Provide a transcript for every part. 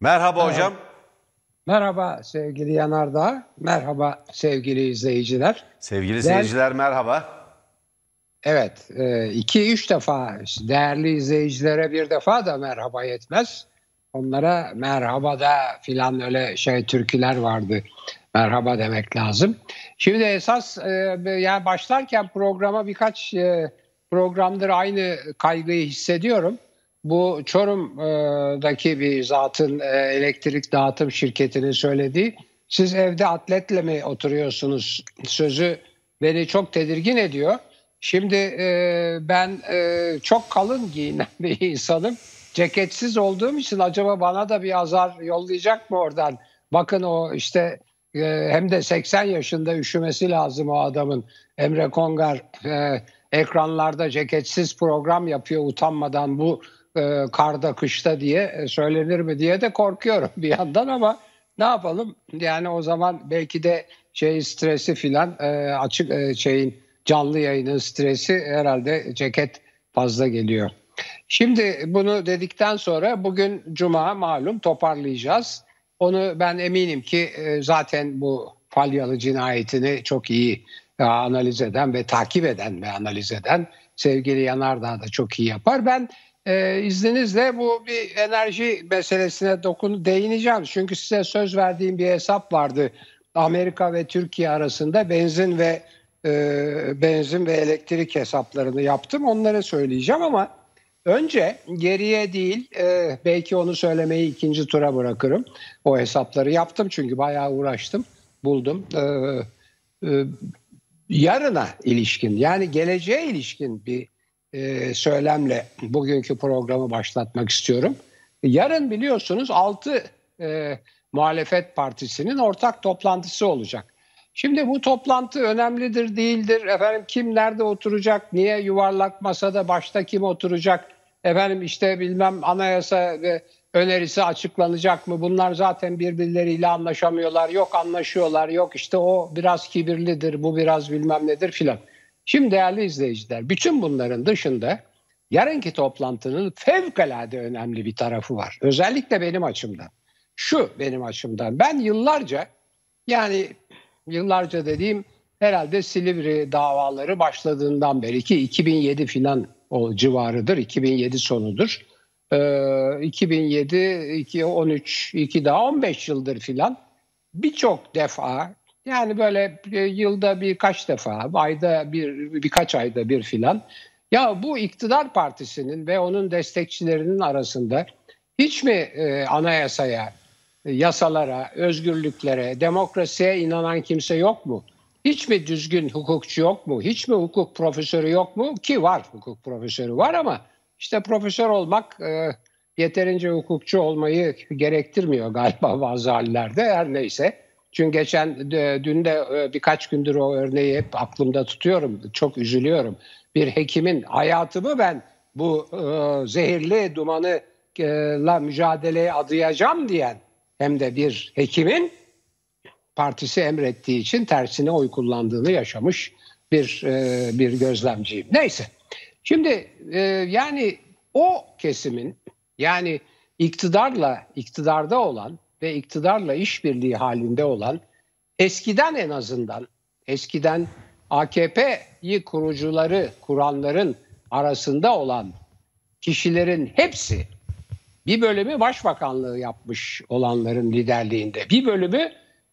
Merhaba hocam. Merhaba sevgili Yanardağ. Merhaba sevgili izleyiciler. Sevgili ben, seyirciler merhaba. Evet, e, iki üç defa değerli izleyicilere bir defa da merhaba yetmez. Onlara merhaba da filan öyle şey türküler vardı. Merhaba demek lazım. Şimdi esas e, yani başlarken programa birkaç e, programdır aynı kaygıyı hissediyorum. Bu Çorum'daki bir zatın elektrik dağıtım şirketinin söylediği siz evde atletle mi oturuyorsunuz sözü beni çok tedirgin ediyor. Şimdi e, ben e, çok kalın giyinen bir insanım. Ceketsiz olduğum için acaba bana da bir azar yollayacak mı oradan? Bakın o işte e, hem de 80 yaşında üşümesi lazım o adamın. Emre Kongar e, ekranlarda ceketsiz program yapıyor utanmadan bu e, karda kışta diye e, söylenir mi diye de korkuyorum bir yandan ama ne yapalım? Yani o zaman belki de şey stresi filan e, açık e, şeyin canlı yayının stresi herhalde ceket fazla geliyor. Şimdi bunu dedikten sonra bugün cuma malum toparlayacağız. Onu ben eminim ki e, zaten bu Falyalı cinayetini çok iyi e, analiz eden ve takip eden ve analiz eden sevgili Yanardağ da çok iyi yapar. Ben e, izninizle bu bir enerji meselesine dokun değineceğim. Çünkü size söz verdiğim bir hesap vardı. Amerika ve Türkiye arasında benzin ve e, benzin ve elektrik hesaplarını yaptım. Onları söyleyeceğim ama önce geriye değil e, belki onu söylemeyi ikinci tura bırakırım. O hesapları yaptım çünkü bayağı uğraştım buldum. E, e, yarına ilişkin yani geleceğe ilişkin bir e, söylemle bugünkü programı başlatmak istiyorum. Yarın biliyorsunuz 6 e, muhalefet partisinin ortak toplantısı olacak. Şimdi bu toplantı önemlidir değildir. Efendim kim nerede oturacak? Niye yuvarlak masada başta kim oturacak? Efendim işte bilmem anayasa ve önerisi açıklanacak mı? Bunlar zaten birbirleriyle anlaşamıyorlar. Yok anlaşıyorlar. Yok işte o biraz kibirlidir. Bu biraz bilmem nedir filan. Şimdi değerli izleyiciler bütün bunların dışında yarınki toplantının fevkalade önemli bir tarafı var. Özellikle benim açımdan. Şu benim açımdan. Ben yıllarca yani yıllarca dediğim herhalde Silivri davaları başladığından beri ki 2007 filan o civarıdır. 2007 sonudur. Ee, 2007, 2013, 2 daha 15 yıldır filan birçok defa yani böyle e, yılda birkaç defa, ayda bir birkaç ayda bir filan. Ya bu iktidar partisinin ve onun destekçilerinin arasında hiç mi e, anayasaya, yasalara, özgürlüklere, demokrasiye inanan kimse yok mu? Hiç mi düzgün hukukçu yok mu? Hiç mi hukuk profesörü yok mu? Ki var hukuk profesörü var ama işte profesör olmak e, yeterince hukukçu olmayı gerektirmiyor galiba bazı hallerde her neyse. Çünkü geçen dün de e, birkaç gündür o örneği hep aklımda tutuyorum. Çok üzülüyorum. Bir hekimin hayatımı ben bu e, zehirli dumanı e, la mücadeleye adayacağım diyen hem de bir hekimin partisi emrettiği için tersine oy kullandığını yaşamış bir e, bir gözlemciyim. Neyse. Şimdi e, yani o kesimin yani iktidarla iktidarda olan ve iktidarla işbirliği halinde olan eskiden en azından eskiden AKP'yi kurucuları, kuranların arasında olan kişilerin hepsi bir bölümü başbakanlığı yapmış olanların liderliğinde, bir bölümü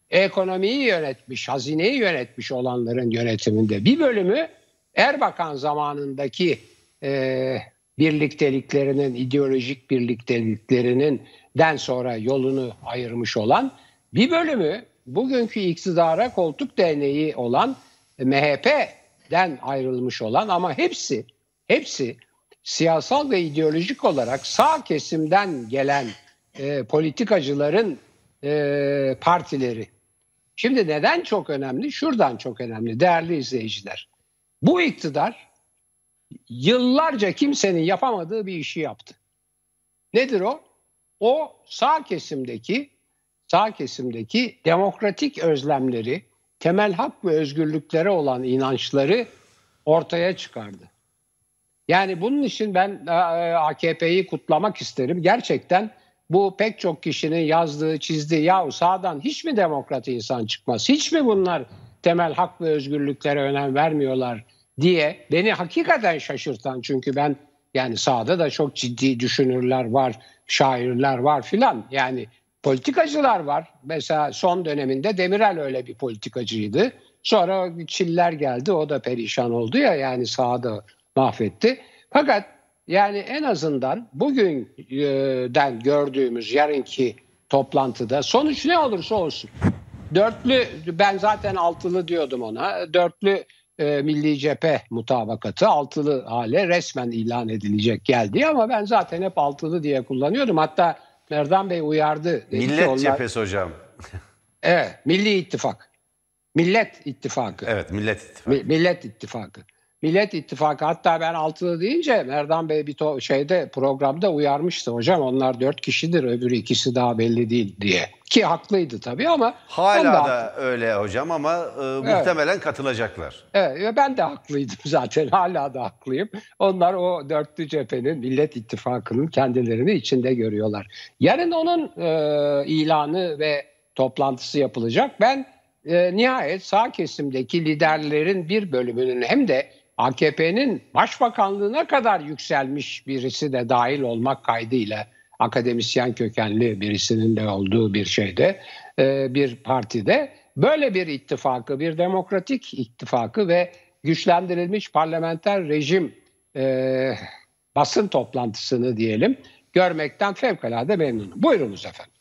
ekonomiyi yönetmiş, hazineyi yönetmiş olanların yönetiminde, bir bölümü Erbakan zamanındaki e, birlikteliklerinin, ideolojik birlikteliklerinin den sonra yolunu ayırmış olan bir bölümü bugünkü iktidara koltuk değneği olan MHP'den ayrılmış olan ama hepsi hepsi siyasal ve ideolojik olarak sağ kesimden gelen e, politikacıların e, partileri. Şimdi neden çok önemli? Şuradan çok önemli değerli izleyiciler. Bu iktidar yıllarca kimsenin yapamadığı bir işi yaptı. Nedir o? O sağ kesimdeki sağ kesimdeki demokratik özlemleri, temel hak ve özgürlüklere olan inançları ortaya çıkardı. Yani bunun için ben e, AKP'yi kutlamak isterim. Gerçekten bu pek çok kişinin yazdığı, çizdiği yahu sağdan hiç mi demokrat insan çıkmaz? Hiç mi bunlar temel hak ve özgürlüklere önem vermiyorlar diye beni hakikaten şaşırtan çünkü ben yani sağda da çok ciddi düşünürler var, şairler var filan. Yani politikacılar var. Mesela son döneminde Demirel öyle bir politikacıydı. Sonra Çiller geldi o da perişan oldu ya yani sağda mahvetti. Fakat yani en azından bugünden gördüğümüz yarınki toplantıda sonuç ne olursa olsun. Dörtlü ben zaten altılı diyordum ona. Dörtlü e, Milli Cephe mutabakatı altılı hale resmen ilan edilecek geldi ama ben zaten hep altılı diye kullanıyordum. Hatta Merdan Bey uyardı. Dedi Millet onlar, cephesi hocam. Evet, Milli İttifak. Millet İttifakı. Evet Millet İttifakı. Mi- Millet İttifakı. Millet İttifakı hatta ben altılı deyince Merdan Bey bir to- şeyde programda uyarmıştı hocam onlar dört kişidir öbürü ikisi daha belli değil diye. Ki haklıydı tabii ama ben de Hala haklı- da öyle hocam ama e, muhtemelen katılacaklar. Evet, ve ben de haklıydım zaten. Hala da haklıyım. Onlar o dörtlü cephenin, Millet İttifakı'nın kendilerini içinde görüyorlar. Yarın onun e, ilanı ve toplantısı yapılacak. Ben e, nihayet sağ kesimdeki liderlerin bir bölümünün hem de AKP'nin başbakanlığına kadar yükselmiş birisi de dahil olmak kaydıyla akademisyen kökenli birisinin de olduğu bir şeyde e, bir partide böyle bir ittifakı bir demokratik ittifakı ve güçlendirilmiş parlamenter rejim e, basın toplantısını diyelim görmekten fevkalade memnunum. Buyurunuz efendim.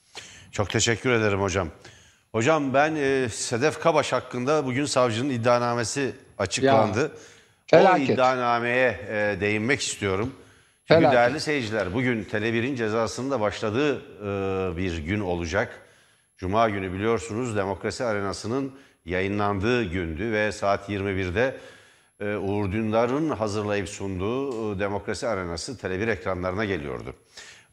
Çok teşekkür ederim hocam. Hocam ben e, Sedef Kabaş hakkında bugün savcının iddianamesi açıklandı. Ya, o felaket. iddianameye e, değinmek istiyorum. Çünkü Felaket. değerli seyirciler bugün Tele1'in cezasının da başladığı e, bir gün olacak. Cuma günü biliyorsunuz Demokrasi Arenası'nın yayınlandığı gündü ve saat 21'de e, Uğur Dündar'ın hazırlayıp sunduğu e, Demokrasi Arenası Tele1 ekranlarına geliyordu.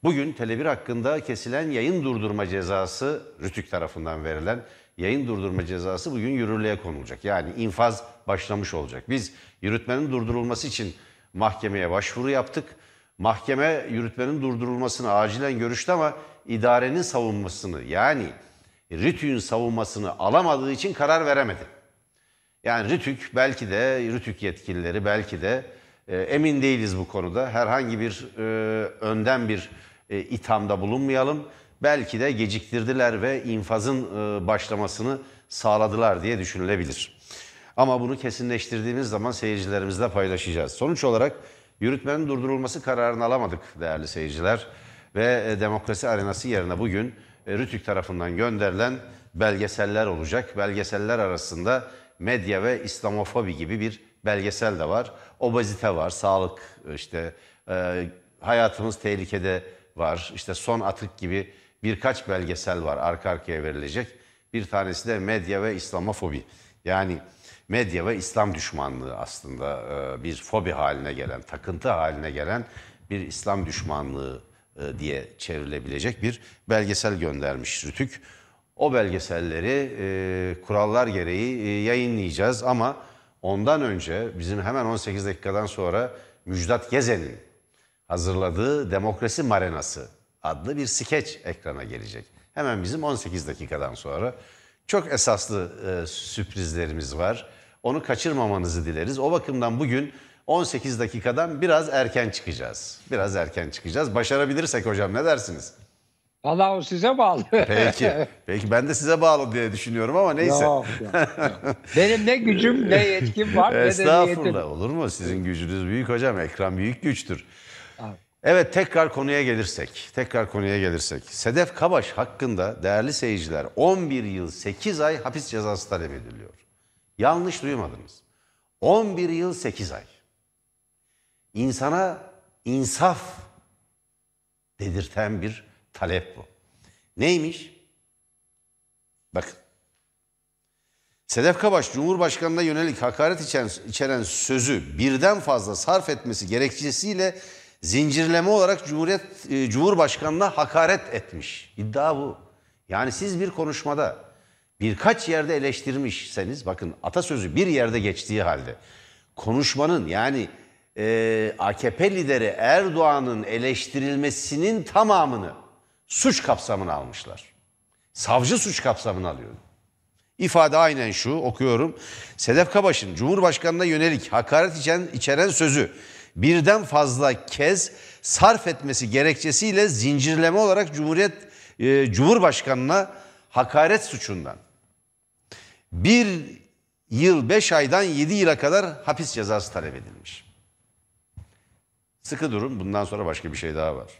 Bugün Tele1 hakkında kesilen yayın durdurma cezası Rütük tarafından verilen yayın durdurma cezası bugün yürürlüğe konulacak. Yani infaz başlamış olacak. Biz yürütmenin durdurulması için mahkemeye başvuru yaptık. Mahkeme yürütmenin durdurulmasını acilen görüştü ama idarenin savunmasını yani Rütük'ün savunmasını alamadığı için karar veremedi. Yani Rütük belki de Rütük yetkilileri belki de e, emin değiliz bu konuda. Herhangi bir e, önden bir e, ithamda bulunmayalım. Belki de geciktirdiler ve infazın e, başlamasını sağladılar diye düşünülebilir. Ama bunu kesinleştirdiğimiz zaman seyircilerimizle paylaşacağız. Sonuç olarak yürütmenin durdurulması kararını alamadık değerli seyirciler. Ve e, demokrasi arenası yerine bugün e, Rütük tarafından gönderilen belgeseller olacak. Belgeseller arasında medya ve İslamofobi gibi bir belgesel de var. Obezite var, sağlık işte hayatımız tehlikede var. İşte son atık gibi birkaç belgesel var arka arkaya verilecek. Bir tanesi de medya ve İslamofobi. Yani medya ve İslam düşmanlığı aslında e, bir fobi haline gelen, takıntı haline gelen bir İslam düşmanlığı e, diye çevrilebilecek bir belgesel göndermiş Rütük. O belgeselleri e, kurallar gereği e, yayınlayacağız ama ondan önce bizim hemen 18 dakikadan sonra Müjdat Gezen'in hazırladığı Demokrasi Marenası adlı bir skeç ekrana gelecek. Hemen bizim 18 dakikadan sonra çok esaslı e, sürprizlerimiz var. Onu kaçırmamanızı dileriz. O bakımdan bugün 18 dakikadan biraz erken çıkacağız. Biraz erken çıkacağız. Başarabilirsek hocam ne dersiniz? Vallahi o size bağlı. Peki. Peki ben de size bağlı diye düşünüyorum ama neyse. Yok, yok, yok. Benim ne gücüm ne yetkim var ne de niyetim. Estağfurullah olur mu? Sizin gücünüz büyük hocam. Ekran büyük güçtür. Evet tekrar konuya gelirsek, tekrar konuya gelirsek. Sedef Kabaş hakkında değerli seyirciler 11 yıl 8 ay hapis cezası talep ediliyor. Yanlış duymadınız. 11 yıl 8 ay. İnsana insaf dedirten bir talep bu. Neymiş? Bakın. Sedef Kabaş Cumhurbaşkanı'na yönelik hakaret içeren, içeren sözü birden fazla sarf etmesi gerekçesiyle zincirleme olarak Cumhuriyet e, Cumhurbaşkanı'na hakaret etmiş. İddia bu. Yani siz bir konuşmada birkaç yerde eleştirmişseniz bakın atasözü bir yerde geçtiği halde konuşmanın yani e, AKP lideri Erdoğan'ın eleştirilmesinin tamamını suç kapsamını almışlar. Savcı suç kapsamını alıyor. İfade aynen şu okuyorum. Sedef Kabaş'ın Cumhurbaşkanı'na yönelik hakaret içeren, içeren sözü birden fazla kez sarf etmesi gerekçesiyle zincirleme olarak Cumhuriyet e, Cumhurbaşkanı'na hakaret suçundan bir yıl beş aydan yedi yıla kadar hapis cezası talep edilmiş. Sıkı durun bundan sonra başka bir şey daha var.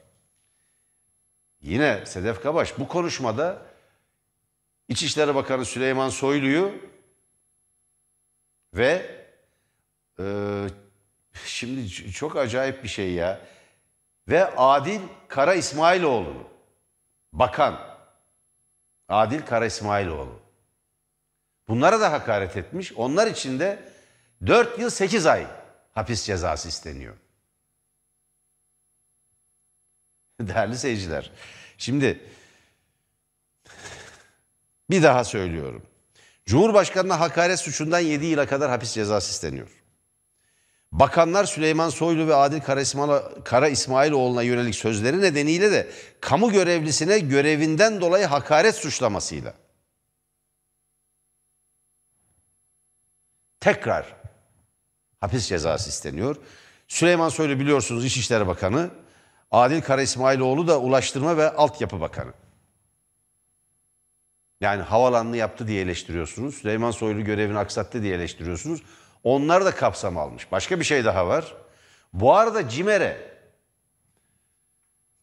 Yine Sedef Kabaş bu konuşmada İçişleri Bakanı Süleyman Soylu'yu ve e, şimdi çok acayip bir şey ya ve Adil Kara İsmailoğlu'nu bakan Adil Kara İsmailoğlu bunlara da hakaret etmiş. Onlar için de 4 yıl 8 ay hapis cezası isteniyor. Değerli seyirciler. Şimdi bir daha söylüyorum. Cumhurbaşkanına hakaret suçundan 7 yıla kadar hapis cezası isteniyor. Bakanlar Süleyman Soylu ve Adil Kara, İsmail, Kara İsmailoğlu'na yönelik sözleri nedeniyle de kamu görevlisine görevinden dolayı hakaret suçlamasıyla tekrar hapis cezası isteniyor. Süleyman Soylu biliyorsunuz İçişleri Bakanı, Adil Kara İsmailoğlu da Ulaştırma ve Altyapı Bakanı. Yani havalanını yaptı diye eleştiriyorsunuz. Süleyman Soylu görevini aksattı diye eleştiriyorsunuz. Onlar da kapsam almış. Başka bir şey daha var. Bu arada CİMER'e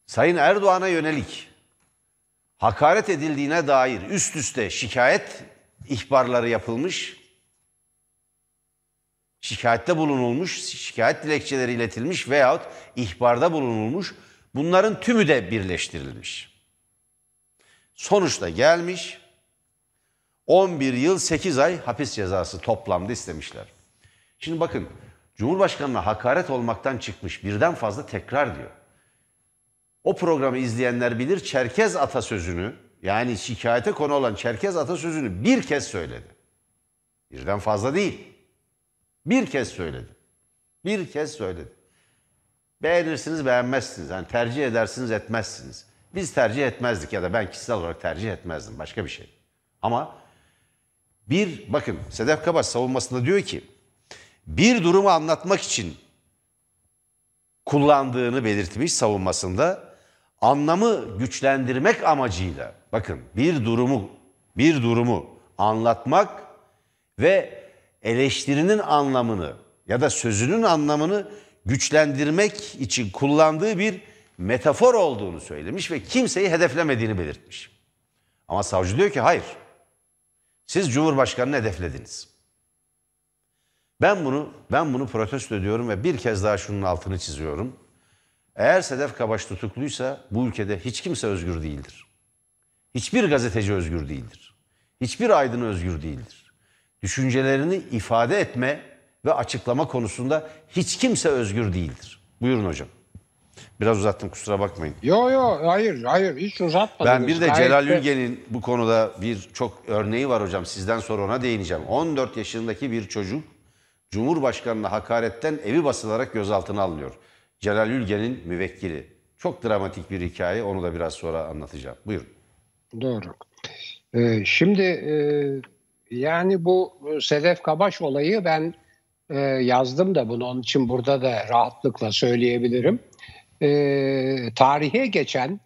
Sayın Erdoğan'a yönelik hakaret edildiğine dair üst üste şikayet ihbarları yapılmış. Şikayette bulunulmuş, şikayet dilekçeleri iletilmiş veyahut ihbarda bulunulmuş. Bunların tümü de birleştirilmiş. Sonuçta gelmiş 11 yıl 8 ay hapis cezası toplamda istemişler. Şimdi bakın Cumhurbaşkanı'na hakaret olmaktan çıkmış birden fazla tekrar diyor. O programı izleyenler bilir Çerkez atasözünü yani şikayete konu olan Çerkez atasözünü bir kez söyledi. Birden fazla değil. Bir kez söyledi. Bir kez söyledi. Beğenirsiniz beğenmezsiniz. Yani tercih edersiniz etmezsiniz. Biz tercih etmezdik ya da ben kişisel olarak tercih etmezdim. Başka bir şey. Ama bir bakın Sedef Kabaş savunmasında diyor ki bir durumu anlatmak için kullandığını belirtmiş savunmasında anlamı güçlendirmek amacıyla bakın bir durumu bir durumu anlatmak ve eleştirinin anlamını ya da sözünün anlamını güçlendirmek için kullandığı bir metafor olduğunu söylemiş ve kimseyi hedeflemediğini belirtmiş. Ama savcı diyor ki hayır. Siz Cumhurbaşkanı'nı hedeflediniz. Ben bunu ben bunu protesto ediyorum ve bir kez daha şunun altını çiziyorum. Eğer Sedef Kabaş tutukluysa bu ülkede hiç kimse özgür değildir. Hiçbir gazeteci özgür değildir. Hiçbir aydın özgür değildir. Düşüncelerini ifade etme ve açıklama konusunda hiç kimse özgür değildir. Buyurun hocam. Biraz uzattım kusura bakmayın. Yo yo hayır hayır hiç uzatmadınız. Ben bir de Celal Ülgen'in bu konuda bir çok örneği var hocam. Sizden sonra ona değineceğim. 14 yaşındaki bir çocuk Cumhurbaşkanı'na hakaretten evi basılarak gözaltına alınıyor. Celal Ülgen'in müvekkili. Çok dramatik bir hikaye. Onu da biraz sonra anlatacağım. Buyurun. Doğru. Ee, şimdi e, yani bu Sedef Kabaş olayı ben e, yazdım da bunu onun için burada da rahatlıkla söyleyebilirim. E, tarihe geçen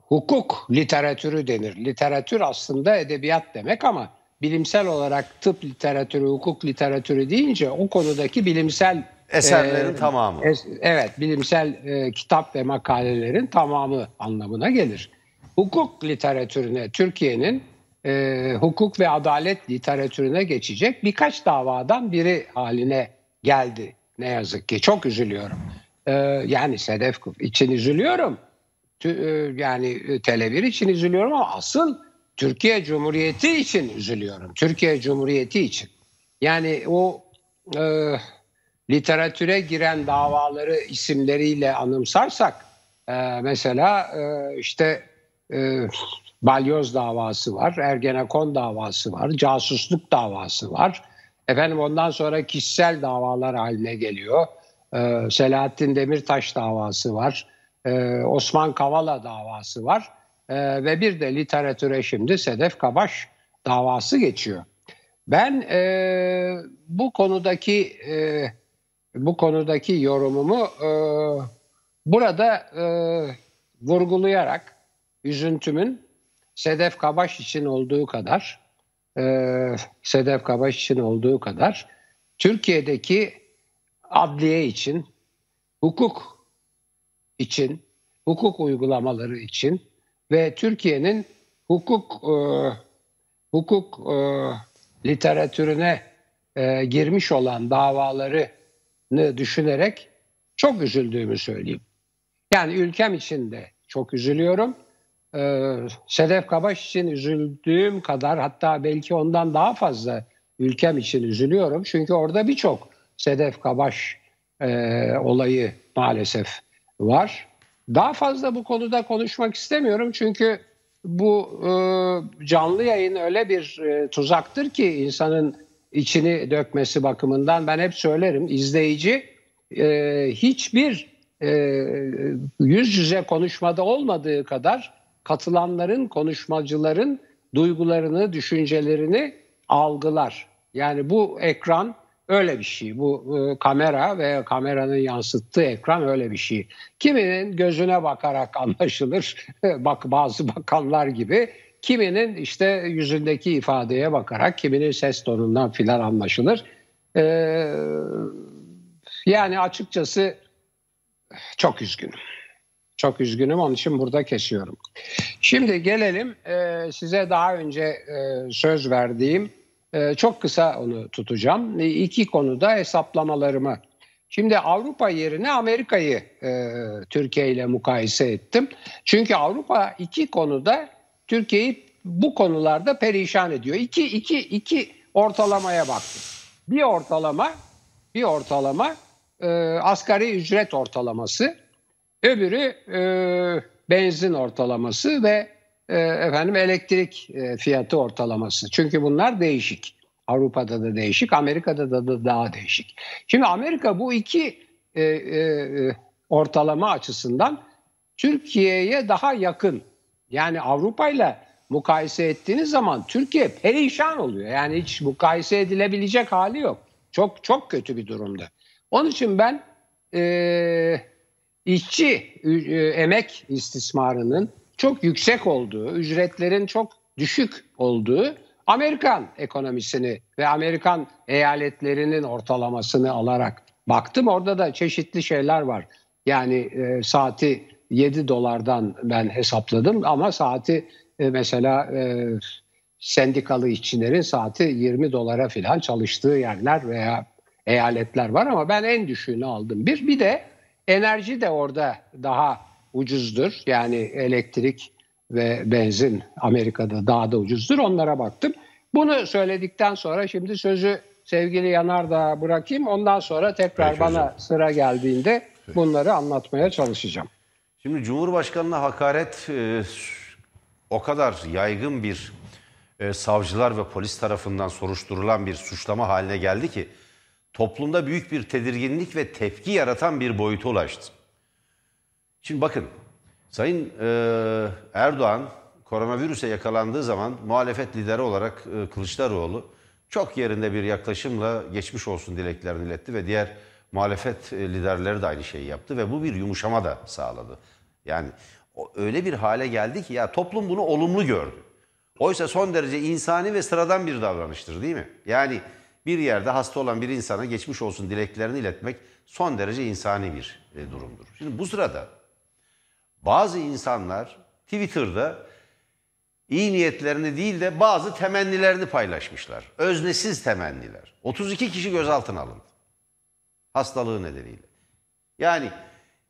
hukuk literatürü denir. Literatür aslında edebiyat demek ama bilimsel olarak tıp literatürü, hukuk literatürü deyince o konudaki bilimsel Eserlerin e, tamamı. es- evet, bilimsel e, kitap ve makalelerin tamamı anlamına gelir. Hukuk literatürüne Türkiye'nin e, hukuk ve adalet literatürüne geçecek birkaç davadan biri haline geldi. Ne yazık ki çok üzülüyorum. E, yani Sedef için üzülüyorum. Tü- e, yani e, Tele1 için üzülüyorum ama asıl Türkiye Cumhuriyeti için üzülüyorum. Türkiye Cumhuriyeti için. Yani o e, literatüre giren davaları isimleriyle anımsarsak e, mesela e, işte e, balyoz davası var, Ergenekon davası var, casusluk davası var. Efendim ondan sonra kişisel davalar haline geliyor. E, Selahattin Demirtaş davası var, e, Osman Kavala davası var. E, ve bir de literatüre şimdi Sedef Kabaş davası geçiyor. Ben e, bu konudaki e, bu konudaki yorumumu e, burada e, vurgulayarak üzüntümün Sedef Kabaş için olduğu kadar e, Sedef Kabaş için olduğu kadar Türkiye'deki adliye için, hukuk için, hukuk uygulamaları için ve Türkiye'nin hukuk e, hukuk e, literatürüne e, girmiş olan davalarını düşünerek çok üzüldüğümü söyleyeyim. Yani ülkem için de çok üzülüyorum. Ee, Sedef Kabaş için üzüldüğüm kadar hatta belki ondan daha fazla ülkem için üzülüyorum. Çünkü orada birçok Sedef Kabaş e, olayı maalesef var. Daha fazla bu konuda konuşmak istemiyorum çünkü bu e, canlı yayın öyle bir e, tuzaktır ki insanın içini dökmesi bakımından ben hep söylerim izleyici e, hiçbir e, yüz yüze konuşmada olmadığı kadar katılanların, konuşmacıların duygularını, düşüncelerini algılar. Yani bu ekran öyle bir şey. Bu e, kamera ve kameranın yansıttığı ekran öyle bir şey. Kiminin gözüne bakarak anlaşılır. Bak bazı bakanlar gibi. Kiminin işte yüzündeki ifadeye bakarak, kiminin ses tonundan filan anlaşılır. Ee, yani açıkçası çok üzgünüm. Çok üzgünüm onun için burada kesiyorum. Şimdi gelelim e, size daha önce e, söz verdiğim e, çok kısa onu tutacağım. E, iki konuda hesaplamalarımı. Şimdi Avrupa yerine Amerika'yı e, Türkiye ile mukayese ettim. Çünkü Avrupa iki konuda Türkiye'yi bu konularda perişan ediyor. İki, iki, iki ortalamaya baktım. Bir ortalama, bir ortalama e, asgari ücret ortalaması. Öbürü e, benzin ortalaması ve e, efendim elektrik e, fiyatı ortalaması. Çünkü bunlar değişik. Avrupa'da da değişik, Amerika'da da, da daha değişik. Şimdi Amerika bu iki e, e, ortalama açısından Türkiye'ye daha yakın. Yani Avrupa ile mukayese ettiğiniz zaman Türkiye perişan oluyor. Yani hiç mukayese edilebilecek hali yok. Çok çok kötü bir durumda. Onun için ben e, işçi e, emek istismarının çok yüksek olduğu, ücretlerin çok düşük olduğu Amerikan ekonomisini ve Amerikan eyaletlerinin ortalamasını alarak baktım. Orada da çeşitli şeyler var. Yani e, saati 7 dolardan ben hesapladım ama saati e, mesela e, sendikalı işçilerin saati 20 dolara falan çalıştığı yerler veya eyaletler var ama ben en düşüğünü aldım. Bir, bir de enerji de orada daha ucuzdur. Yani elektrik ve benzin Amerika'da daha da ucuzdur. Onlara baktım. Bunu söyledikten sonra şimdi sözü sevgili Yanardağ'a bırakayım. Ondan sonra tekrar Peki bana hocam. sıra geldiğinde bunları anlatmaya çalışacağım. Şimdi Cumhurbaşkanı'na hakaret e, o kadar yaygın bir e, savcılar ve polis tarafından soruşturulan bir suçlama haline geldi ki toplumda büyük bir tedirginlik ve tepki yaratan bir boyuta ulaştı. Şimdi bakın Sayın e, Erdoğan koronavirüse yakalandığı zaman muhalefet lideri olarak e, Kılıçdaroğlu çok yerinde bir yaklaşımla geçmiş olsun dileklerini iletti ve diğer muhalefet e, liderleri de aynı şeyi yaptı ve bu bir yumuşama da sağladı. Yani öyle bir hale geldi ki ya toplum bunu olumlu gördü. Oysa son derece insani ve sıradan bir davranıştır değil mi? Yani bir yerde hasta olan bir insana geçmiş olsun dileklerini iletmek son derece insani bir e, durumdur. Şimdi bu sırada bazı insanlar Twitter'da iyi niyetlerini değil de bazı temennilerini paylaşmışlar. Öznesiz temenniler. 32 kişi gözaltına alındı. Hastalığı nedeniyle. Yani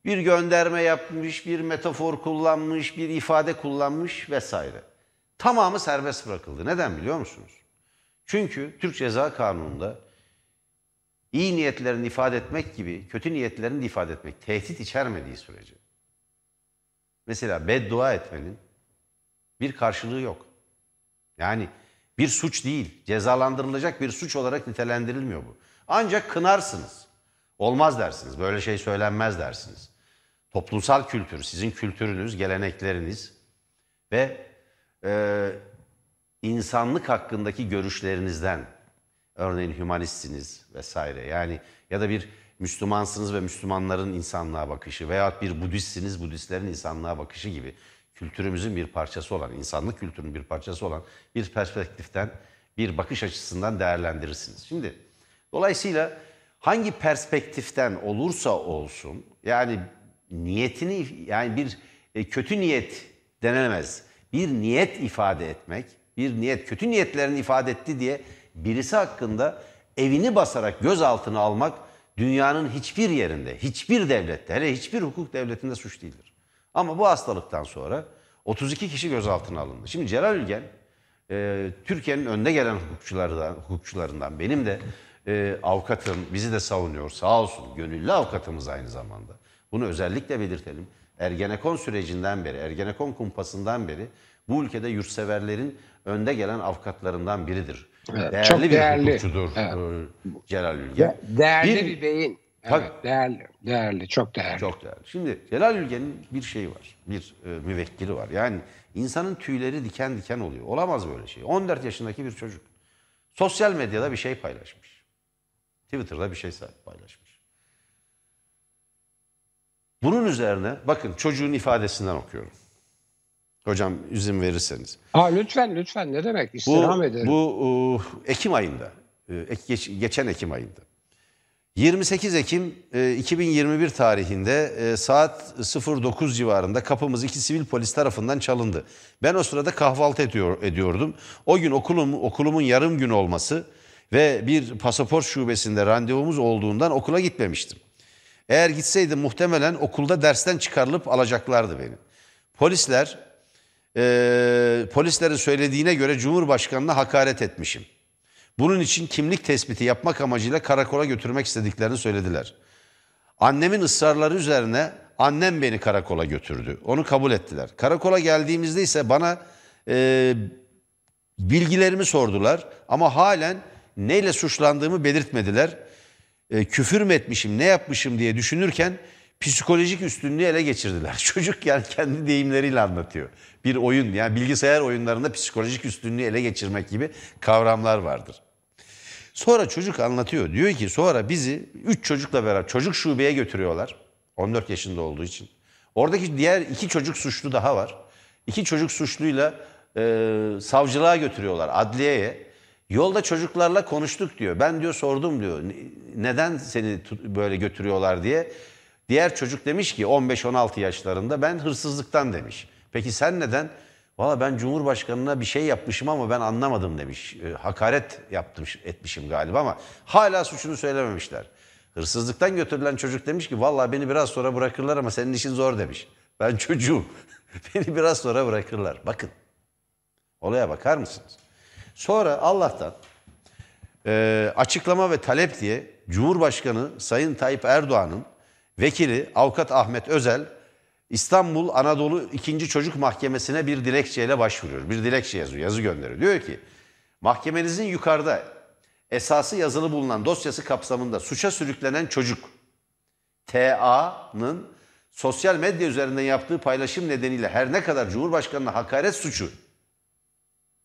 bir gönderme yapmış, bir metafor kullanmış, bir ifade kullanmış vesaire. Tamamı serbest bırakıldı. Neden biliyor musunuz? Çünkü Türk Ceza Kanunu'nda iyi niyetlerini ifade etmek gibi kötü niyetlerini ifade etmek tehdit içermediği sürece mesela beddua etmenin bir karşılığı yok. Yani bir suç değil, cezalandırılacak bir suç olarak nitelendirilmiyor bu. Ancak kınarsınız. Olmaz dersiniz, böyle şey söylenmez dersiniz. Toplumsal kültür, sizin kültürünüz, gelenekleriniz ve e, insanlık hakkındaki görüşlerinizden örneğin hümanistsiniz vesaire yani ya da bir Müslümansınız ve Müslümanların insanlığa bakışı veya bir Budistsiniz Budistlerin insanlığa bakışı gibi kültürümüzün bir parçası olan, insanlık kültürünün bir parçası olan bir perspektiften, bir bakış açısından değerlendirirsiniz. Şimdi dolayısıyla hangi perspektiften olursa olsun yani niyetini yani bir e, kötü niyet denemez. Bir niyet ifade etmek, bir niyet kötü niyetlerini ifade etti diye birisi hakkında evini basarak gözaltına almak dünyanın hiçbir yerinde, hiçbir devlette, hele hiçbir hukuk devletinde suç değildir. Ama bu hastalıktan sonra 32 kişi gözaltına alındı. Şimdi Celal Ülgen, e, Türkiye'nin önde gelen hukukçularından, hukukçularından benim de e, avukatım, bizi de savunuyor sağ olsun. Gönüllü avukatımız aynı zamanda. Bunu özellikle belirtelim. Ergenekon sürecinden beri, Ergenekon kumpasından beri bu ülkede yurtseverlerin önde gelen avukatlarından biridir. Evet, değerli çok bir değerli. hukukçudur Evet. e, Celal Ülgen. Değerli Bir- bir, beyin. Tabii. Evet, değerli, değerli, çok değerli. Çok değerli. Şimdi Celal Ülgen'in bir şeyi var. Bir e, müvekkili var. Yani insanın tüyleri diken diken oluyor. Olamaz böyle şey. 14 yaşındaki bir çocuk. Sosyal medyada bir şey paylaşmış. Twitter'da bir şey paylaşmış. Bunun üzerine bakın çocuğun ifadesinden okuyorum. Hocam izin verirseniz. Aa, lütfen lütfen ne demek istirham Bu, ederim. bu e, Ekim ayında, e, geç- geçen Ekim ayında. 28 Ekim e, 2021 tarihinde e, saat 09 civarında kapımız iki sivil polis tarafından çalındı. Ben o sırada kahvaltı ediyor, ediyordum. O gün okulum, okulumun yarım gün olması ve bir pasaport şubesinde randevumuz olduğundan okula gitmemiştim. Eğer gitseydim muhtemelen okulda dersten çıkarılıp alacaklardı beni. Polisler e, polislerin söylediğine göre Cumhurbaşkanı'na hakaret etmişim. Bunun için kimlik tespiti yapmak amacıyla karakola götürmek istediklerini söylediler. Annemin ısrarları üzerine annem beni karakola götürdü. Onu kabul ettiler. Karakola geldiğimizde ise bana e, bilgilerimi sordular ama halen neyle suçlandığımı belirtmediler. E, küfür mü etmişim, ne yapmışım diye düşünürken psikolojik üstünlüğü ele geçirdiler. Çocuk yani kendi deyimleriyle anlatıyor. Bir oyun yani bilgisayar oyunlarında psikolojik üstünlüğü ele geçirmek gibi kavramlar vardır. Sonra çocuk anlatıyor. Diyor ki sonra bizi üç çocukla beraber çocuk şubeye götürüyorlar. 14 yaşında olduğu için. Oradaki diğer iki çocuk suçlu daha var. İki çocuk suçluyla e, savcılığa götürüyorlar adliyeye. Yolda çocuklarla konuştuk diyor. Ben diyor sordum diyor. "Ne- Neden seni böyle götürüyorlar diye. Diğer çocuk demiş ki 15-16 yaşlarında ben hırsızlıktan demiş. Peki sen neden? Valla ben Cumhurbaşkanı'na bir şey yapmışım ama ben anlamadım demiş. E, hakaret yaptım, etmişim galiba ama hala suçunu söylememişler. Hırsızlıktan götürülen çocuk demiş ki valla beni biraz sonra bırakırlar ama senin işin zor demiş. Ben çocuğum. beni biraz sonra bırakırlar. Bakın. Olaya bakar mısınız? Sonra Allah'tan e, açıklama ve talep diye Cumhurbaşkanı Sayın Tayyip Erdoğan'ın vekili Avukat Ahmet Özel İstanbul Anadolu 2. Çocuk Mahkemesi'ne bir dilekçeyle başvuruyor. Bir dilekçe yazıyor, yazı gönderiyor. Diyor ki mahkemenizin yukarıda esası yazılı bulunan dosyası kapsamında suça sürüklenen çocuk TA'nın sosyal medya üzerinden yaptığı paylaşım nedeniyle her ne kadar Cumhurbaşkanı'na hakaret suçu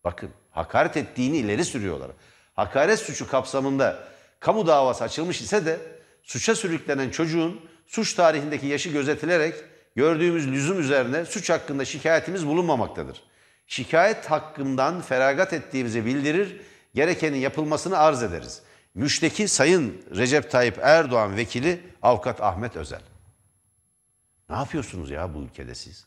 Bakın hakaret ettiğini ileri sürüyorlar. Hakaret suçu kapsamında kamu davası açılmış ise de suça sürüklenen çocuğun suç tarihindeki yaşı gözetilerek gördüğümüz lüzum üzerine suç hakkında şikayetimiz bulunmamaktadır. Şikayet hakkından feragat ettiğimizi bildirir, gerekenin yapılmasını arz ederiz. Müşteki Sayın Recep Tayyip Erdoğan vekili Avukat Ahmet Özel. Ne yapıyorsunuz ya bu ülkede siz?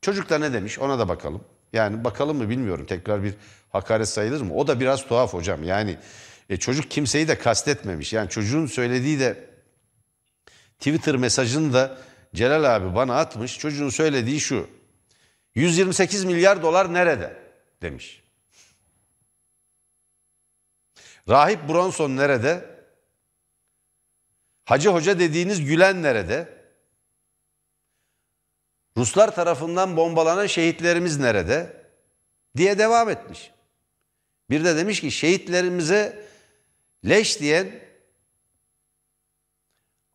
Çocuk da ne demiş ona da bakalım. Yani bakalım mı bilmiyorum tekrar bir hakaret sayılır mı? O da biraz tuhaf hocam. Yani e, çocuk kimseyi de kastetmemiş. Yani çocuğun söylediği de Twitter mesajını da Celal abi bana atmış. Çocuğun söylediği şu. 128 milyar dolar nerede? demiş. Rahip Bronson nerede? Hacı Hoca dediğiniz Gülen nerede? Ruslar tarafından bombalanan şehitlerimiz nerede? diye devam etmiş. Bir de demiş ki şehitlerimize leş diyen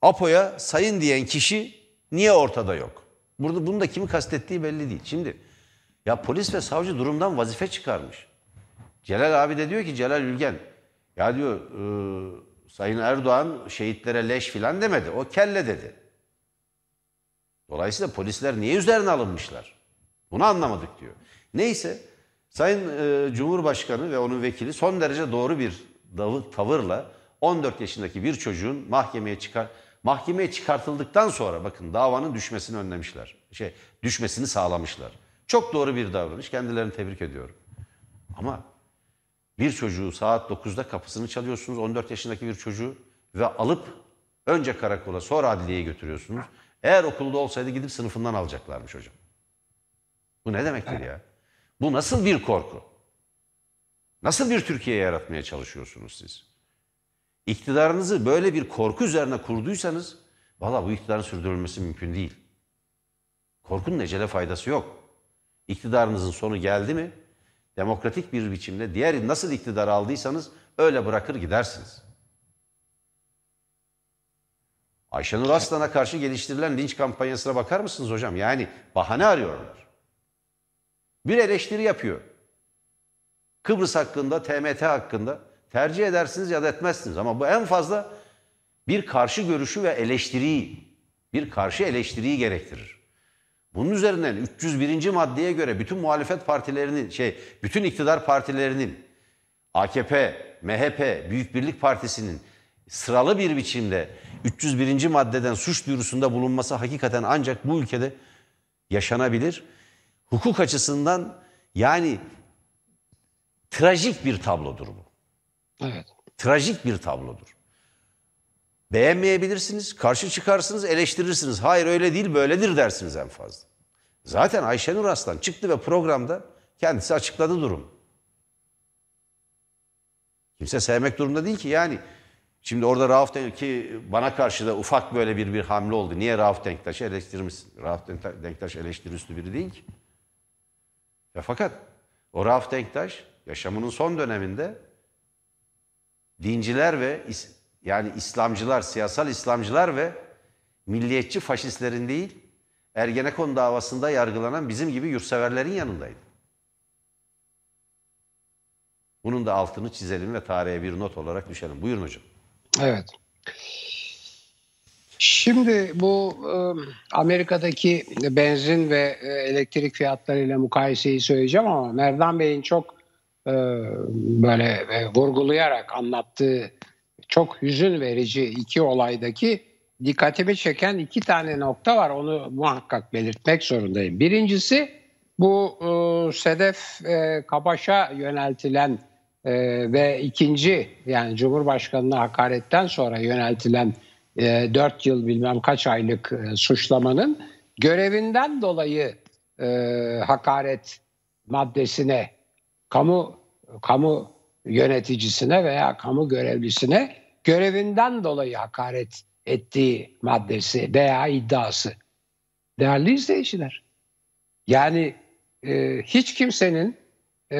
Apo'ya sayın diyen kişi niye ortada yok? Burada bunu da kimi kastettiği belli değil. Şimdi Ya polis ve savcı durumdan vazife çıkarmış. Celal abi de diyor ki Celal Ülgen ya diyor e, Sayın Erdoğan şehitlere leş filan demedi. O kelle dedi. Dolayısıyla polisler niye üzerine alınmışlar? Bunu anlamadık diyor. Neyse Sayın e, Cumhurbaşkanı ve onun vekili son derece doğru bir tavırla 14 yaşındaki bir çocuğun mahkemeye çıkar mahkemeye çıkartıldıktan sonra bakın davanın düşmesini önlemişler. Şey düşmesini sağlamışlar. Çok doğru bir davranış. Kendilerini tebrik ediyorum. Ama bir çocuğu saat 9'da kapısını çalıyorsunuz 14 yaşındaki bir çocuğu ve alıp önce karakola sonra adliyeye götürüyorsunuz. Eğer okulda olsaydı gidip sınıfından alacaklarmış hocam. Bu ne demektir ya? Bu nasıl bir korku? Nasıl bir Türkiye yaratmaya çalışıyorsunuz siz? İktidarınızı böyle bir korku üzerine kurduysanız valla bu iktidarın sürdürülmesi mümkün değil. Korkunun ecele faydası yok. İktidarınızın sonu geldi mi demokratik bir biçimde diğer nasıl iktidar aldıysanız öyle bırakır gidersiniz. Ayşenur Aslan'a karşı geliştirilen linç kampanyasına bakar mısınız hocam? Yani bahane arıyorlar. Bir eleştiri yapıyor. Kıbrıs hakkında, TMT hakkında tercih edersiniz ya da etmezsiniz. Ama bu en fazla bir karşı görüşü ve eleştiriyi, bir karşı eleştiriyi gerektirir. Bunun üzerinden 301. maddeye göre bütün muhalefet partilerinin, şey, bütün iktidar partilerinin, AKP, MHP, Büyük Birlik Partisi'nin sıralı bir biçimde 301. maddeden suç duyurusunda bulunması hakikaten ancak bu ülkede yaşanabilir. Hukuk açısından yani trajik bir tablodur bu. Evet. Trajik bir tablodur. Beğenmeyebilirsiniz, karşı çıkarsınız, eleştirirsiniz. Hayır öyle değil, böyledir dersiniz en fazla. Zaten Ayşenur Aslan çıktı ve programda kendisi açıkladı durum. Kimse sevmek durumunda değil ki yani. Şimdi orada Rauf Denk bana karşı da ufak böyle bir bir hamle oldu. Niye Rauf Denktaş'ı eleştirmişsin? Rauf Denktaş eleştiri üstü biri değil ki. Ve fakat o Rauf Denktaş yaşamının son döneminde dinciler ve yani İslamcılar, siyasal İslamcılar ve milliyetçi faşistlerin değil, Ergenekon davasında yargılanan bizim gibi yurtseverlerin yanındaydı. Bunun da altını çizelim ve tarihe bir not olarak düşelim. Buyurun hocam. Evet. Şimdi bu e, Amerika'daki benzin ve e, elektrik fiyatlarıyla mukayeseyi söyleyeceğim ama Merdan Bey'in çok böyle e, vurgulayarak anlattığı çok hüzün verici iki olaydaki dikkatimi çeken iki tane nokta var. Onu muhakkak belirtmek zorundayım. Birincisi bu e, Sedef e, Kabaş'a yöneltilen e, ve ikinci yani Cumhurbaşkanı'na hakaretten sonra yöneltilen e, 4 yıl bilmem kaç aylık e, suçlamanın görevinden dolayı e, hakaret maddesine kamu kamu yöneticisine veya kamu görevlisine görevinden dolayı hakaret ettiği maddesi veya iddiası. Değerli izleyiciler, yani e, hiç kimsenin e,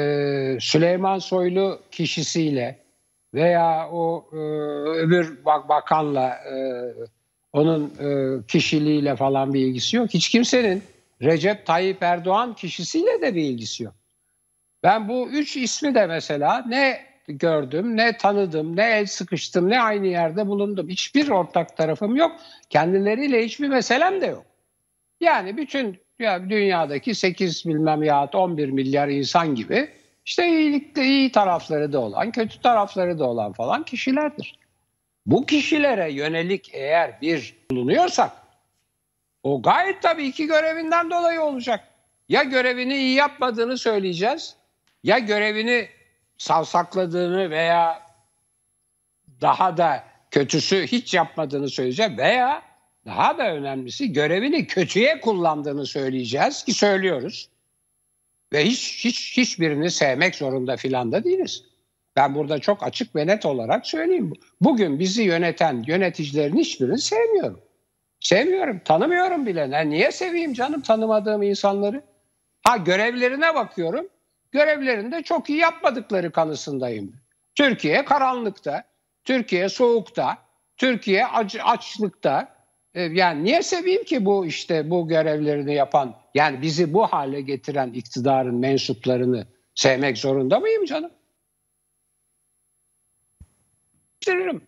Süleyman Soylu kişisiyle veya o e, öbür bak bakanla e, onun e, kişiliğiyle falan bir ilgisi yok. Hiç kimsenin Recep Tayyip Erdoğan kişisiyle de bir ilgisi yok. Ben bu üç ismi de mesela ne gördüm, ne tanıdım, ne el sıkıştım, ne aynı yerde bulundum. Hiçbir ortak tarafım yok. Kendileriyle hiçbir meselem de yok. Yani bütün ya dünyadaki 8 bilmem ya 11 milyar insan gibi işte iyilikte iyi tarafları da olan, kötü tarafları da olan falan kişilerdir. Bu kişilere yönelik eğer bir bulunuyorsak o gayet tabii ki görevinden dolayı olacak. Ya görevini iyi yapmadığını söyleyeceğiz ya görevini savsakladığını veya daha da kötüsü hiç yapmadığını söyleyeceğiz veya daha da önemlisi görevini kötüye kullandığını söyleyeceğiz ki söylüyoruz. Ve hiç hiç hiçbirini sevmek zorunda filan da değiliz. Ben burada çok açık ve net olarak söyleyeyim. Bugün bizi yöneten yöneticilerin hiçbirini sevmiyorum. Sevmiyorum, tanımıyorum bile. Ne, niye seveyim canım tanımadığım insanları? Ha görevlerine bakıyorum. Görevlerinde çok iyi yapmadıkları kanısındayım. Türkiye karanlıkta, Türkiye soğukta, Türkiye aç, açlıkta, e, yani niye seveyim ki bu işte bu görevlerini yapan yani bizi bu hale getiren iktidarın mensuplarını sevmek zorunda mıyım canım? Eleştiririm.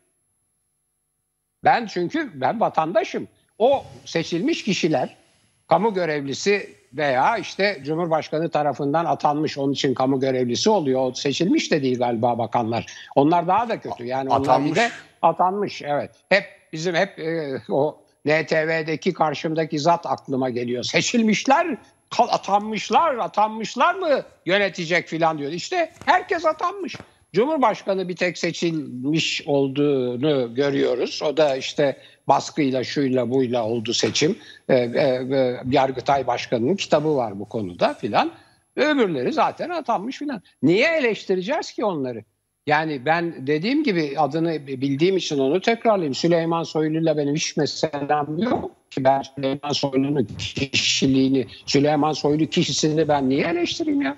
Ben çünkü ben vatandaşım. O seçilmiş kişiler kamu görevlisi veya işte Cumhurbaşkanı tarafından atanmış onun için kamu görevlisi oluyor. Seçilmiş de değil galiba bakanlar. Onlar daha da kötü. Yani onlar bir de atanmış evet. Hep bizim hep e, o NTV'deki karşımdaki zat aklıma geliyor. Seçilmişler, atanmışlar, atanmışlar mı yönetecek filan diyor. İşte herkes atanmış. Cumhurbaşkanı bir tek seçilmiş olduğunu görüyoruz. O da işte baskıyla şuyla buyla oldu seçim. Ee, e, e, Yargıtay Başkanı'nın kitabı var bu konuda filan. Öbürleri zaten atanmış filan. Niye eleştireceğiz ki onları? Yani ben dediğim gibi adını bildiğim için onu tekrarlayayım. Süleyman Soylu'yla benim hiç meselem yok ki ben Süleyman Soylu'nun kişiliğini, Süleyman Soylu kişisini ben niye eleştireyim ya?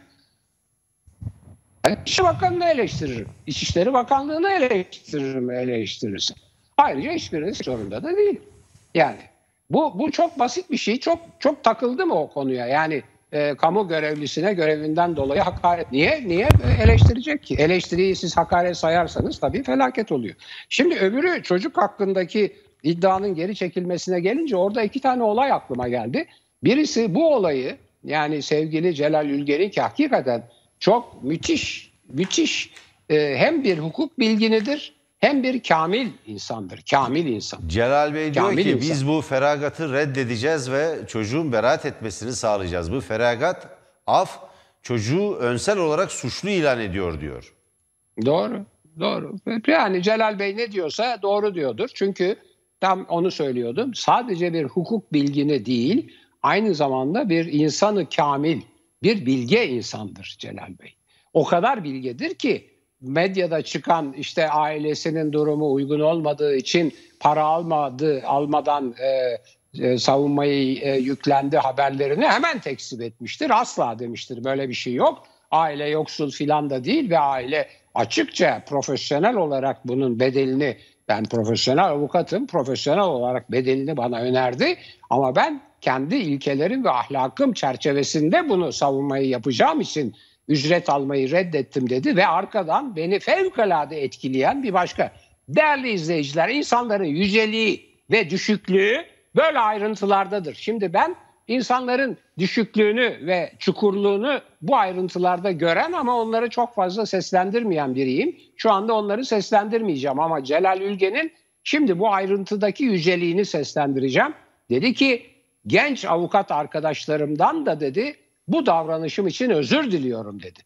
İçişleri Bakanı'nı eleştiririm. İçişleri Bakanlığı'nı eleştiririm eleştirirsin. Ayrıca hiçbirinin zorunda da değil. Yani bu bu çok basit bir şey. Çok çok takıldım o konuya. Yani e, kamu görevlisine görevinden dolayı hakaret. Niye? Niye eleştirecek ki? Eleştiriyi siz hakaret sayarsanız tabii felaket oluyor. Şimdi öbürü çocuk hakkındaki iddianın geri çekilmesine gelince orada iki tane olay aklıma geldi. Birisi bu olayı yani sevgili Celal Ülger'in ki hakikaten çok müthiş, müthiş e, hem bir hukuk bilginidir hem bir kamil insandır. Kamil insan. Celal Bey diyor Kamil ki insan. biz bu feragatı reddedeceğiz ve çocuğun beraat etmesini sağlayacağız. Bu feragat af çocuğu önsel olarak suçlu ilan ediyor diyor. Doğru, doğru. Yani Celal Bey ne diyorsa doğru diyordur. Çünkü tam onu söylüyordum. Sadece bir hukuk bilgini değil, aynı zamanda bir insanı kamil, bir bilge insandır Celal Bey. O kadar bilgedir ki medyada çıkan işte ailesinin durumu uygun olmadığı için para almadı, almadan e, e, savunmayı e, yüklendi haberlerini hemen tekzip etmiştir. Asla demiştir böyle bir şey yok. Aile yoksul filan da değil ve aile açıkça profesyonel olarak bunun bedelini ben profesyonel avukatım, profesyonel olarak bedelini bana önerdi. Ama ben kendi ilkelerim ve ahlakım çerçevesinde bunu savunmayı yapacağım için ücret almayı reddettim dedi ve arkadan beni fevkalade etkileyen bir başka. Değerli izleyiciler, insanların yüceliği ve düşüklüğü böyle ayrıntılardadır. Şimdi ben insanların düşüklüğünü ve çukurluğunu bu ayrıntılarda gören ama onları çok fazla seslendirmeyen biriyim. Şu anda onları seslendirmeyeceğim ama Celal Ülgen'in şimdi bu ayrıntıdaki yüceliğini seslendireceğim. Dedi ki genç avukat arkadaşlarımdan da dedi bu davranışım için özür diliyorum dedi.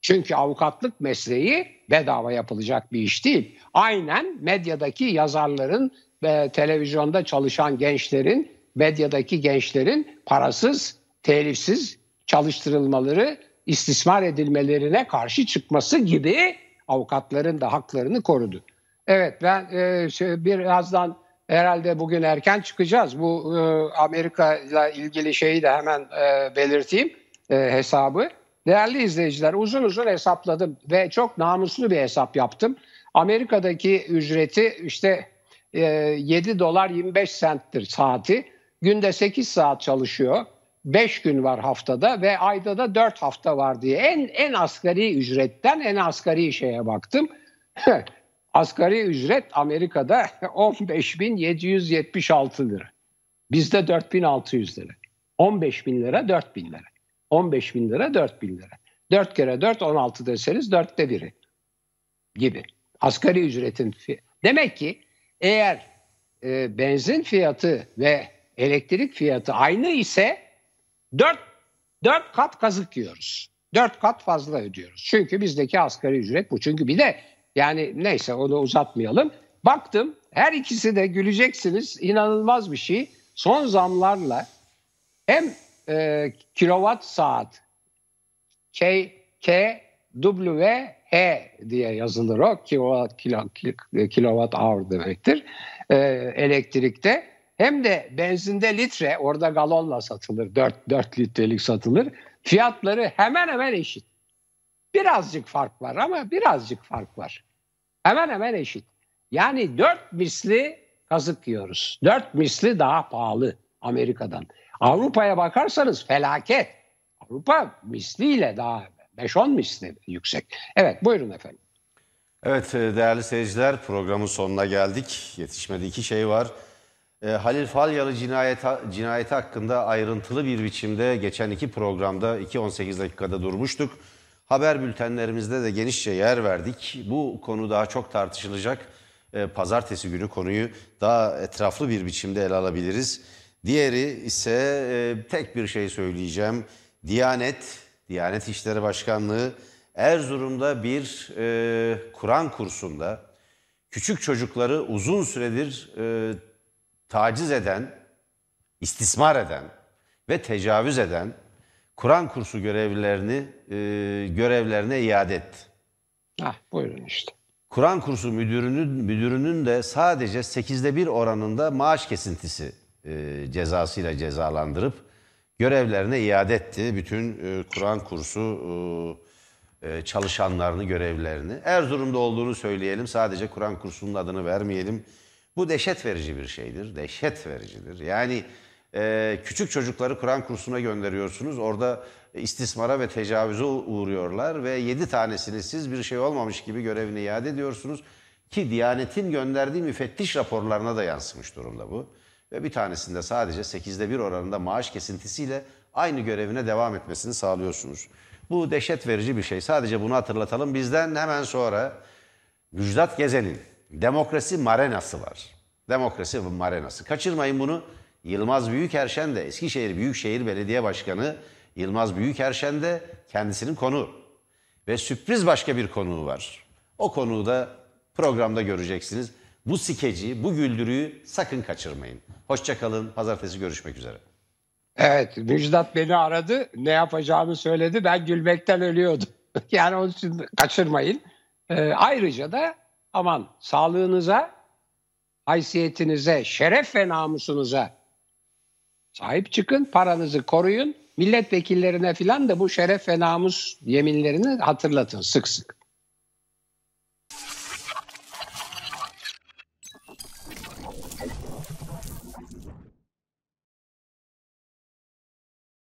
Çünkü avukatlık mesleği bedava yapılacak bir iş değil. Aynen medyadaki yazarların ve televizyonda çalışan gençlerin, medyadaki gençlerin parasız, telifsiz çalıştırılmaları, istismar edilmelerine karşı çıkması gibi avukatların da haklarını korudu. Evet ben e, şey, birazdan herhalde bugün erken çıkacağız. Bu e, Amerika ile ilgili şeyi de hemen e, belirteyim e, hesabı. Değerli izleyiciler uzun uzun hesapladım ve çok namuslu bir hesap yaptım. Amerika'daki ücreti işte e, 7 dolar 25 centtir saati. Günde 8 saat çalışıyor. 5 gün var haftada ve ayda da 4 hafta var diye. En en asgari ücretten en asgari şeye baktım. asgari ücret Amerika'da 15.776 lira. Bizde 4600 lira. 15 bin lira 4 bin lira. 15 bin lira 4 bin lira. 4 kere 4 16 deseniz dörtte biri gibi. Asgari ücretin Demek ki eğer e, benzin fiyatı ve elektrik fiyatı aynı ise 4, 4 kat kazık yiyoruz. 4 kat fazla ödüyoruz. Çünkü bizdeki asgari ücret bu. Çünkü bir de yani neyse onu uzatmayalım. Baktım her ikisi de güleceksiniz. inanılmaz bir şey. Son zamlarla hem e, kilowatt saat K, K, W, H diye yazılır o. Kilowatt, kilo, kilo- kilowatt hour demektir. E, elektrikte. Hem de benzinde litre, orada galonla satılır. 4, 4 litrelik satılır. Fiyatları hemen hemen eşit. Birazcık fark var ama birazcık fark var. Hemen hemen eşit. Yani 4 misli kazık yiyoruz. Dört misli daha pahalı Amerika'dan. Avrupa'ya bakarsanız felaket. Avrupa misliyle daha 5-10 misli yüksek. Evet buyurun efendim. Evet e, değerli seyirciler programın sonuna geldik. Yetişmedi iki şey var. E, Halil Falyalı cinayeti, cinayeti hakkında ayrıntılı bir biçimde geçen iki programda 2-18 dakikada durmuştuk. Haber bültenlerimizde de genişçe yer verdik. Bu konu daha çok tartışılacak. E, Pazartesi günü konuyu daha etraflı bir biçimde ele alabiliriz. Diğeri ise e, tek bir şey söyleyeceğim. Diyanet, Diyanet İşleri Başkanlığı Erzurum'da bir e, Kur'an kursunda küçük çocukları uzun süredir e, taciz eden, istismar eden ve tecavüz eden Kur'an kursu görevlilerini e, görevlerine iade etti. Hah, buyurun işte. Kur'an kursu müdürünün müdürünün de sadece 8'de 1 oranında maaş kesintisi e, cezasıyla cezalandırıp görevlerine iade etti. Bütün e, Kur'an kursu e, e, çalışanlarını, görevlerini. Erzurum'da olduğunu söyleyelim. Sadece Kur'an kursunun adını vermeyelim. Bu dehşet verici bir şeydir. Dehşet vericidir. Yani e, küçük çocukları Kur'an kursuna gönderiyorsunuz. Orada istismara ve tecavüze uğruyorlar ve yedi tanesini siz bir şey olmamış gibi görevine iade ediyorsunuz. Ki Diyanet'in gönderdiği müfettiş raporlarına da yansımış durumda bu. Ve bir tanesinde sadece 8'de 1 oranında maaş kesintisiyle aynı görevine devam etmesini sağlıyorsunuz. Bu dehşet verici bir şey. Sadece bunu hatırlatalım. Bizden hemen sonra Müjdat Gezen'in Demokrasi Marenası var. Demokrasi Marenası. Kaçırmayın bunu. Yılmaz Büyükerşen de Eskişehir Büyükşehir Belediye Başkanı Yılmaz Büyükerşen de kendisinin konu. Ve sürpriz başka bir konuğu var. O konuğu da programda göreceksiniz. Bu skeci, bu güldürüyü sakın kaçırmayın. Hoşçakalın. Pazartesi görüşmek üzere. Evet Müjdat beni aradı. Ne yapacağımı söyledi. Ben gülmekten ölüyordum. yani onun için kaçırmayın. Ee, ayrıca da aman sağlığınıza, haysiyetinize, şeref ve namusunuza sahip çıkın. Paranızı koruyun. Milletvekillerine filan da bu şeref ve namus yeminlerini hatırlatın sık sık.